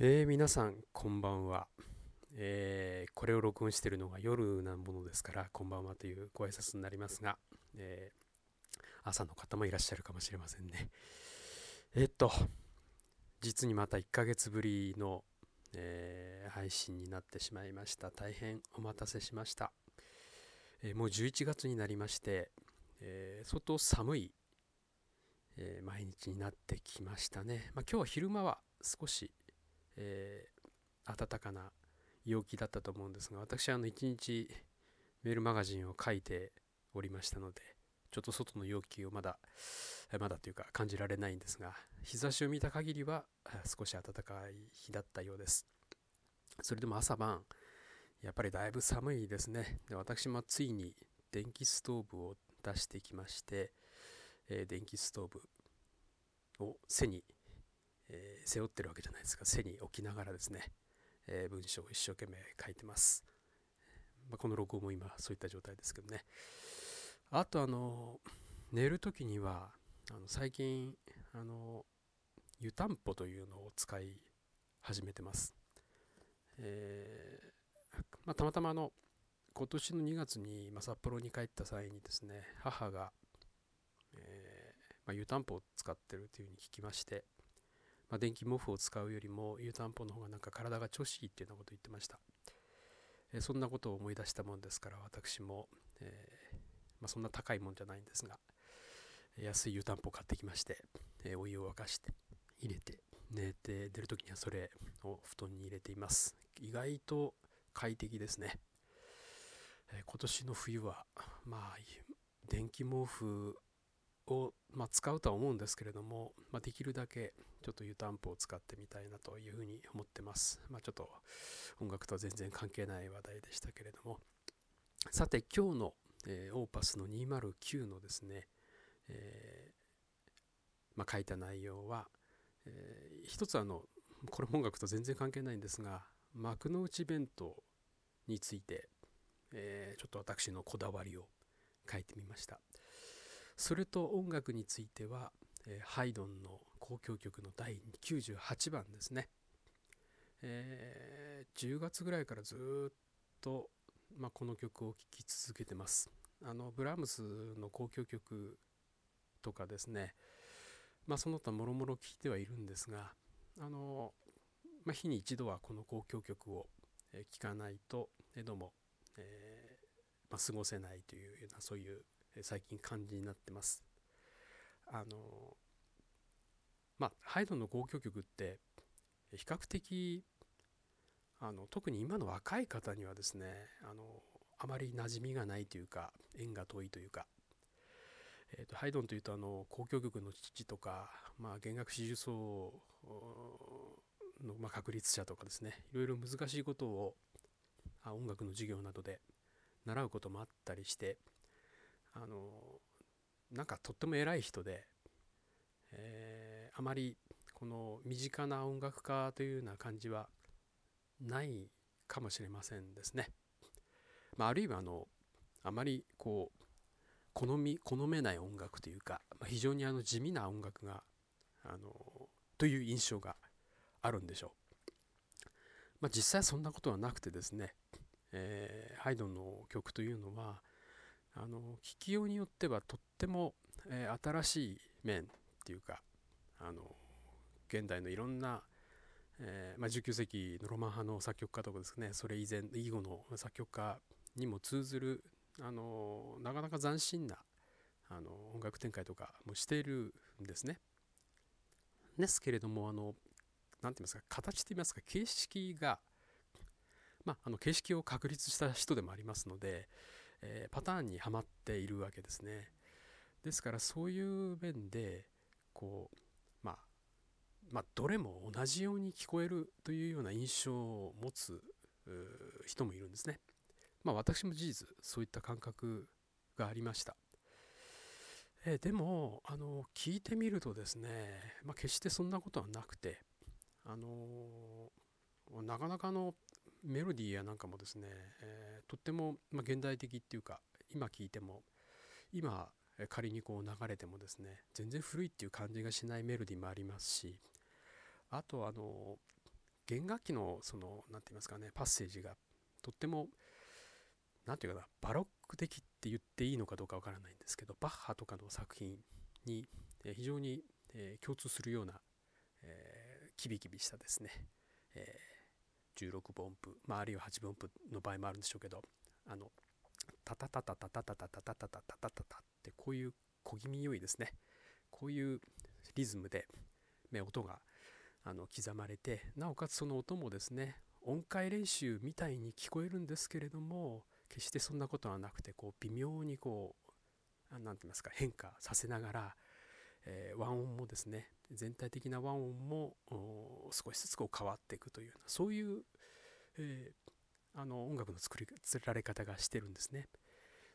えー、皆さんこんばんは、えー、これを録音しているのが夜なものですからこんばんはというご挨拶になりますが、えー、朝の方もいらっしゃるかもしれませんね。えっと実にまた1ヶ月ぶりの、え配信になってしまいました。大変お待たせしました、えもう11月になりまして、え相当寒い、え毎日になってきましたね、まあ、今日は昼間は少しえー、暖かな陽気だったと思うんですが私はあの一日メールマガジンを書いておりましたのでちょっと外の陽気をまだまだというか感じられないんですが日差しを見た限りは少し暖かい日だったようです。それでも朝晩やっぱりだいぶ寒いですね。で私もついに電気ストーブを出してきまして、えー、電気ストーブを背に、背負ってるわけじゃないですか。背に置きながらですね、えー、文章を一生懸命書いてます、まあ、この録音も今そういった状態ですけどね。あとあの寝る時にはあの最近あの湯たんぽというのを使い始めてます、えー、まあ、たまたまあの今年の2月に、まあ、札幌に帰った際にですね母が、えーまあ、湯たんぽを使ってるというふうに聞きましてまあ、電気毛布を使うよりも湯たんぽの方がなんか体が調子いいっていうようなことを言ってました、えー、そんなことを思い出したもんですから私も、えー、まあ、そんな高いもんじゃないんですが安い湯たんぽを買ってきまして、え、お湯を沸かして入れて寝て出るときにはそれを布団に入れています。意外と快適ですね、え今年の冬はまあ電気毛布を、まあ、使うとは思うんですけれども、まあ、できるだけちょっと湯たんぽを使ってみたいなというふうに思ってます。まあ、ちょっと音楽とは全然関係ない話題でしたけれども。さて今日の、えー、オーパスの209のですね、えー、まあ、書いた内容は、えー、一つあのこれも音楽と全然関係ないんですが幕の内弁当について、えちょっと私のこだわりを書いてみました。それと音楽については、えー、ハイドンの交響曲の第98番ですね、えー、10月ぐらいからずっと、まあ、この曲を聴き続けてます。あのブラームスの交響曲とかですね。まあその他もろもろ聴いてはいるんですがあの、まあ、日に一度はこの交響曲を聴かないとどうも、えーまあ、過ごせないというようなそういう最近感じになってます。あのまあハイドンの交響曲って比較的あの特に今の若い方にはですねあのあまり馴染みがないというか縁が遠いというか、えーと、ハイドンというとあの交響曲の父とか、まあ、弦楽四重奏の、まあ、確立者とかですねいろいろ難しいことを音楽の授業などで習うこともあったりしてあのなんかとっても偉い人で、えー、あまりこの身近な音楽家というような感じはないかもしれませんですね。まあ、あるいはあのあまりこう好み好めない音楽というか、まあ、非常にあの地味な音楽があのという印象があるんでしょう。まあ、実際そんなことはなくてですね、えー、ハイドンの曲というのはあの聞きようによってはとっても、えー、新しい面っていうかあの現代のいろんな、えー、まあ、19世紀のロマン派の作曲家とかですねそれ以前以後の作曲家にも通ずるあのなかなか斬新なあの音楽展開とかもしているんですね。ですけれどもあの何て言いますか形といいますか形式がまあ、あの形式を確立した人でもありますので、えー、パターンにはまっているわけですね。ですからそういう面でこう、まあ、まあどれも同じように聞こえるというような印象を持つ人もいるんですね。まあ私も事実そういった感覚がありました。えー、でもあの聞いてみるとですね、まあ、決してそんなことはなくてあのなかなかのメロディーやなんかもですね、えー、とっても、まあ、現代的っていうか今聴いても今仮にこう流れてもですね全然古いっていう感じがしないメロディーもありますしあとあの弦楽器のその何て言いますかねパッセージがとっても何て言うかなバロック的って言っていいのかどうかわからないんですけどバッハとかの作品に非常に共通するような、え、キビキビしたですね、え、16分音符、まあ、あるいは8分音符の場合もあるんでしょうけどあのタタタタタタタタタタタタタタタってこういう小気味良いですねこういうリズムでね音があの刻まれてなおかつその音もですね音階練習みたいに聞こえるんですけれども決してそんなことはなくてこう微妙にこう何て言いますか変化させながら、えー、和音もですね全体的な和音も少しずつこう変わっていくというそういう、えー、あの音楽の作り作られ方がしてるんですね。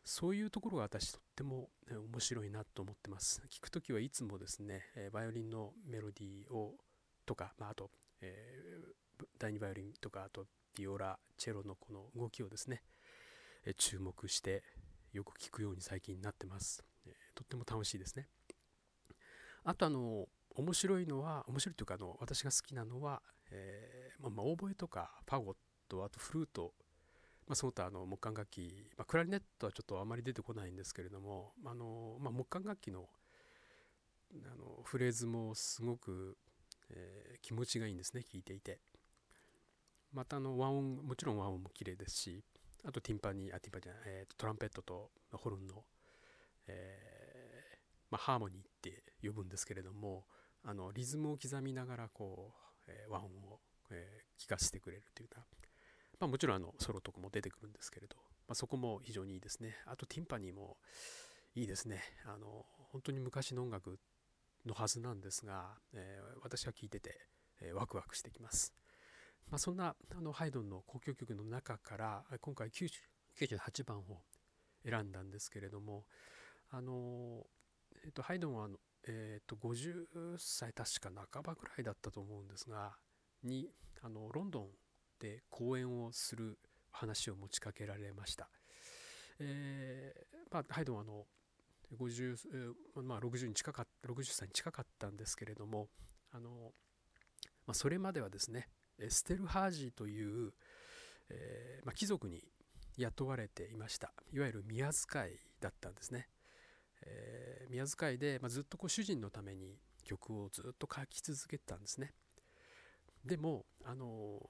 そういうところが私とっても面白いなと思ってます。聞くときはいつもですね、バイオリンのメロディーをとか、まあ、あと、えー、第2バイオリンとかあとビオラチェロのこの動きをですね、え注目してよく聞くように最近になってます、え、とっても楽しいですねあとあの面白いのは面白いというかあの私が好きなのは、えー、まあ、まあ、オーボエとかファゴットあとフルートまあ、その他あの木管楽器、まあ、クラリネットはちょっとあまり出てこないんですけれどもあの、まあ、木管楽器のあのフレーズもすごくえー、気持ちがいいんですね聴いていて。またあの和音もちろん和音も綺麗ですしあとティンパニーあティンパニーじゃない、えーと、トランペットとホルンの、えー、まあ、ハーモニーって呼ぶんですけれどもあのリズムを刻みながらこう、えー、和音を、えー、聞かせてくれるというような、まあ、もちろんあのソロとかも出てくるんですけれど、まあ、そこも非常にいいですね。あとティンパニーもいいですね。あの本当に昔の音楽のはずなんですが、えー、私が聞いてて、えー、ワクワクしてきます。まあ、そんなあのハイドンの交響曲の中から今回98番を選んだんですけれどもあの、えー、とハイドンはあの、えー、と50歳確か半ばぐらいだったと思うんですがにあのロンドンで講演をする話を持ちかけられました。えーまあ、ハイドンはあの50、まあ、60に近かった60歳に近かったんですけれどもあの、まあ、それまではですねステルハージーという、えー、まあ、貴族に雇われていましたいわゆる宮遣いだったんですね、えー、宮遣いで、まずっとこう主人のために曲をずっと書き続けてたんですねでもあの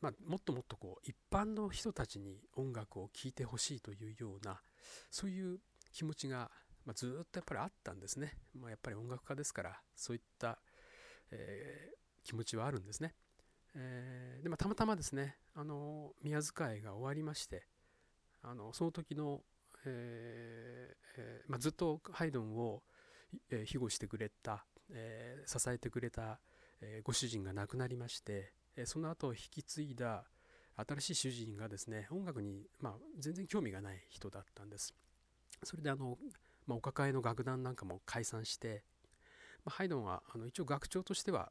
まあ、もっともっとこう一般の人たちに音楽を聴いてほしいというようなそういう気持ちが、まあ、ずっとやっぱりあったんですね。まあ、やっぱり音楽家ですから、そういった、えー、気持ちはあるんですね。えー、で、まあ、たまたまですね、あの、宮遣いが終わりまして、あのその時の、えー、まあ、ずっとハイドンを、えー、庇護してくれた、えー、支えてくれた、えー、ご主人が亡くなりまして、えー、その後引き継いだ新しい主人がですね音楽に、まあ、全然興味がない人だったんです。それであの、まあ、お抱えの楽団なんかも解散して、まあ、ハイドンはあの一応学長としては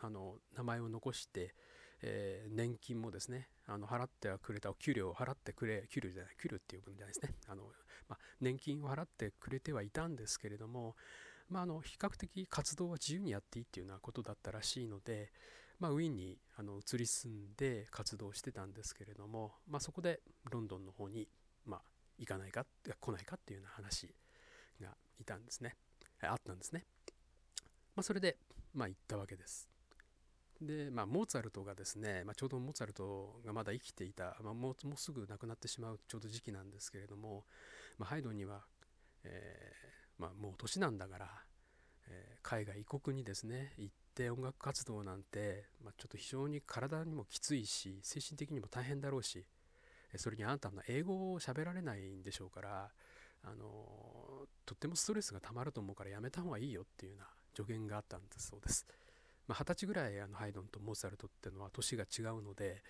あの名前を残して、えー、年金もですねあの払ってはくれたお給料を払ってくれ給料じゃない給料っていう分じゃないですね。あの、まあ、年金を払ってくれてはいたんですけれども、まあ、あの比較的活動は自由にやっていいっていうようなことだったらしいので、まあ、ウィーンにあの移り住んで活動してたんですけれども、まあ、そこでロンドンの方に、まあ、行かないか来ないかっていうような話がいたんですね。あったんですね、まあ、それでまあ行ったわけです。でまあモーツァルトがですね、まあ、ちょうどモーツァルトがまだ生きていた、まあ、もうもうすぐ亡くなってしまうちょうど時期なんですけれども、まあ、ハイドンには、えー、まあ、もう年なんだから、えー、海外異国にですね行って音楽活動なんて、まあ、ちょっと非常に体にもきついし精神的にも大変だろうしそれにあなたの英語を喋られないんでしょうからあのとってもストレスがたまると思うからやめた方がいいよっていうような助言があったんだそうです。まあ、20歳ぐらいあのハイドンとモーツァルトっていうのは年が違うので、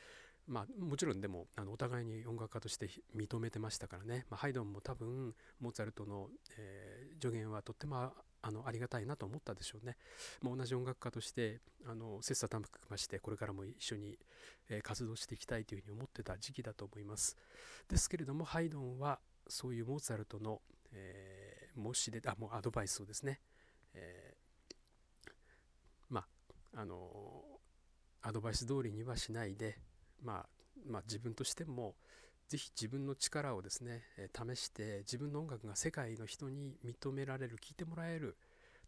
まあ、もちろんでもあのお互いに音楽家として認めてましたからね、まあ、ハイドンも多分モーツァルトの、えー、助言はとってもあのありがたいなと思ったでしょうね。まあ、同じ音楽家としてあの切磋琢磨してこれからも一緒に、えー、活動していきたいというふうに思ってた時期だと思います。ですけれどもハイドンはそういうモーツァルトの、えー、申し出あもうアドバイスをですね、えー、あのアドバイス通りにはしないで、まあ、まあ自分としてもぜひ自分の力をですね、試して自分の音楽が世界の人に認められる聴いてもらえる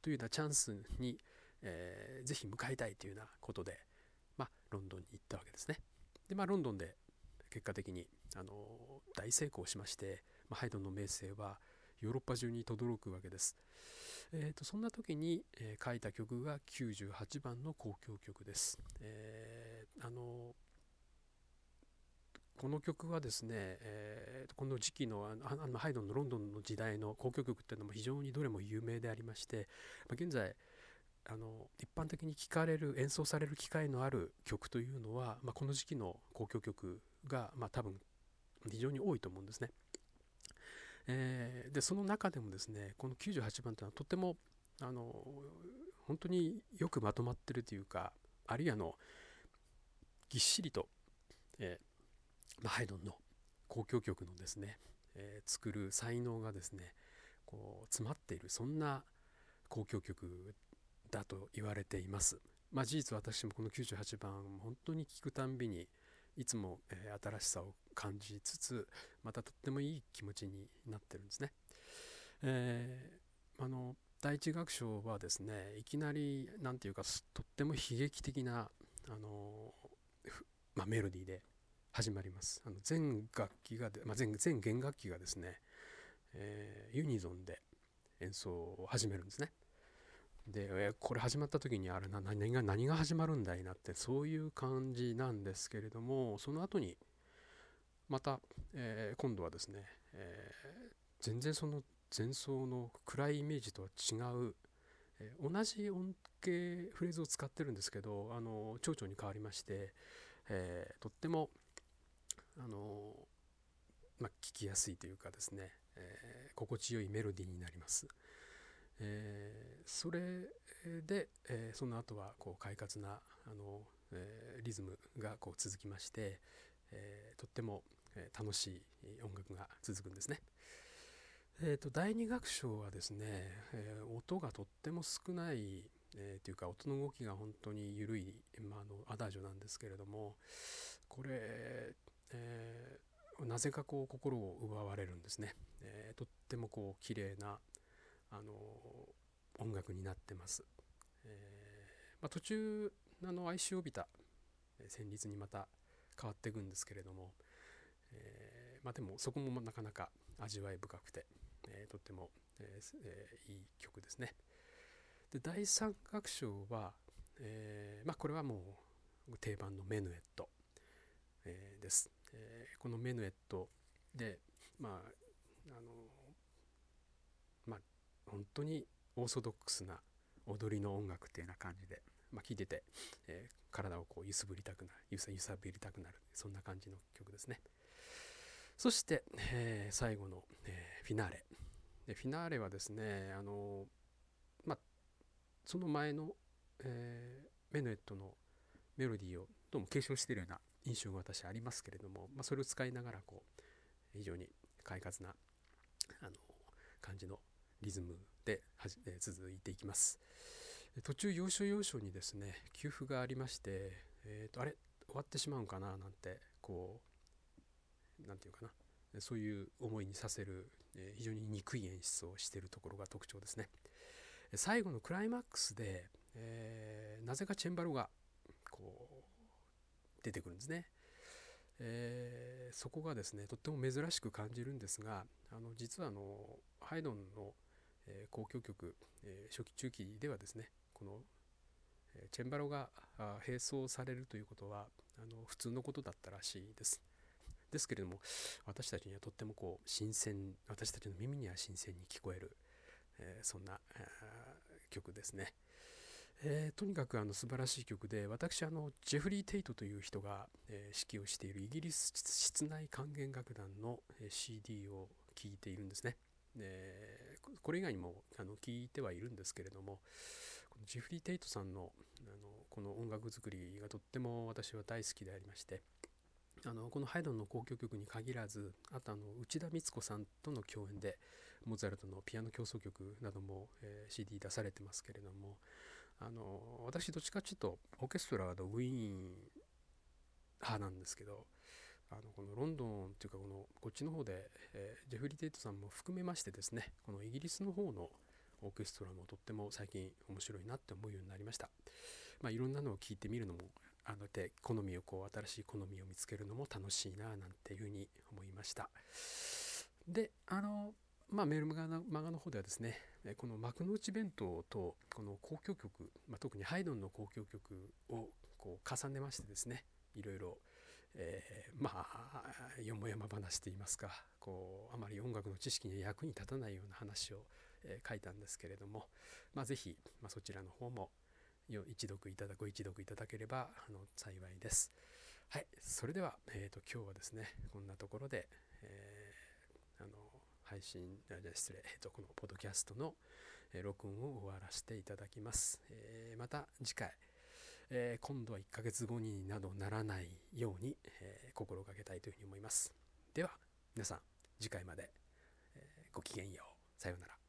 というようなチャンスに、えー、ぜひ向かいたいというようなことで、まあ、ロンドンに行ったわけですね。でまあロンドンで結果的にあの大成功しまして、まあ、ハイドンの名声はヨーロッパ中に轟くわけです。えーと、そんな時に、えー、書いた曲が98番の交響曲です。えー、あのこの曲はですね、えー、この時期のあのハイドンのロンドンの時代の交響曲っていうのも非常にどれも有名でありまして、まあ、現在あの一般的に聴かれる演奏される機会のある曲というのは、まあ、この時期の交響曲が、まあ、多分非常に多いと思うんですね。えー、でその中でもですねこの98番というのはとてもあの本当によくまとまってるというかあるいはのぎっしりと、えー、まあ、ハイドンの交響曲のですね、えー、作る才能がですねこう詰まっているそんな交響曲だと言われています。まあ、事実私もこの98番本当に聴くたんびにいつも、えー、新しさを感じつつまたとってもいい気持ちになってるんですね。えー、あの第一楽章はですねいきなり何て言うかとっても悲劇的なあの、まあ、メロディーで始まります。あの全楽器がまあ、全全弦楽器がですね、えー、ユニゾンで演奏を始めるんですね。で、これ始まった時にあれな何が何が始まるんだいなってそういう感じなんですけれどもその後にまた、えー、今度はですね、えー、全然その前奏の暗いイメージとは違う、えー、同じ音形フレーズを使ってるんですけどあの蝶々に変わりまして、えとってもあのまあ、聞きやすいというかですね、え心地よいメロディーになります。えー、それで、えー、その後はこう快活なあの、えー、リズムがこう続きまして、えとってもえ楽しい音楽が続くんですね。えーと、第二楽章はですね、え音がとっても少ない、えー、というか音の動きが本当に緩い、まあ、のアダージョなんですけれどもこれ、えなぜかこう心を奪われるんですね。えとってもこう綺麗なあの音楽になってます。え、まあ、途中あの哀愁を帯びた旋律にまた変わっていくんですけれども、まあ、でもそこもなかなか味わい深くて、えー、とっても、えー、いい曲ですね。で第3楽章は、えまあ、これはもう定番のメヌエット、えです、えこのメヌエットで、まあ、あのまあ本当にオーソドックスな踊りの音楽っていうような感じで、まあ、聴いてて、え、体をこう揺すぶりたくなる揺さ揺さぶりたくなるそんな感じの曲ですねそして、えー、最後の、えー、フィナーレ。でフィナーレはですねあのまその前の、えー、メヌエットのメロディーをどうも継承しているような印象が私ありますけれども、まあ、それを使いながらこう非常に快活なあの感じのリズムでえ続いていきます。途中要所要所にですね給付がありまして、えーと、あれ？終わってしまうんかな？なんてこう何て言うかなそういう思いにさせる、え、非常に憎い演出をしているところが特徴ですね。最後のクライマックスで、えー、なぜかチェンバロがこう出てくるんですね。えー、そこがですねとっても珍しく感じるんですがあの実はあのハイドンのえ交響曲、え初期中期ではですねこのチェンバロが並走されるということはあの普通のことだったらしいです。ですけれども私たちにはとってもこう新鮮私たちの耳には新鮮に聞こえる、えそんな曲ですね。えー、とにかくあの素晴らしい曲で私あのジェフリー・テイトという人が、えー、指揮をしているイギリス室内管弦楽団の、え CD を聴いているんですね。えー、これ以外にもあの聞いてはいるんですけれどもこのジェフリー・テイトさんのあのこの音楽作りがとっても私は大好きでありましてあのこのハイドンの交響曲に限らずあとあの内田光子さんとの共演でモーツァルトのピアノ協奏曲なども、えー、CD 出されてますけれどもあの私どっちかちょっとオーケストラのウィーン派なんですけどあのこのロンドンっていうかこのこっちの方で、えー、ジェフリー・テイトさんも含めましてですねこのイギリスの方のオーケストラもとっても最近面白いなって思うようになりました。まあ、いろんなのを聞いてみるのもあので好みをこう新しい好みを見つけるのも楽しいななんていうふうに思いました。であのまあ、メールマガの漫画の方ではですねこの幕の内弁当とこの交響曲、まあ、特にハイドンの交響曲をこう重ねましてですねいろいろ、えー、まあよもやま話といいますかこうあまり音楽の知識に役に立たないような話を、えー、書いたんですけれども、まあ、ぜひ、まあ、そちらの方も一読いただご一読いただければあの幸いです。はい、それでは、えーと、今日はですねこんなところで、えー、あの配信あ失礼、えーと、このポッドキャストの、えー、録音を終わらせていただきます。えー、また次回、えー、今度は1ヶ月後になどならないように、え心がけたいというふうに思います。では皆さん次回まで、えごきげんよう。さようなら。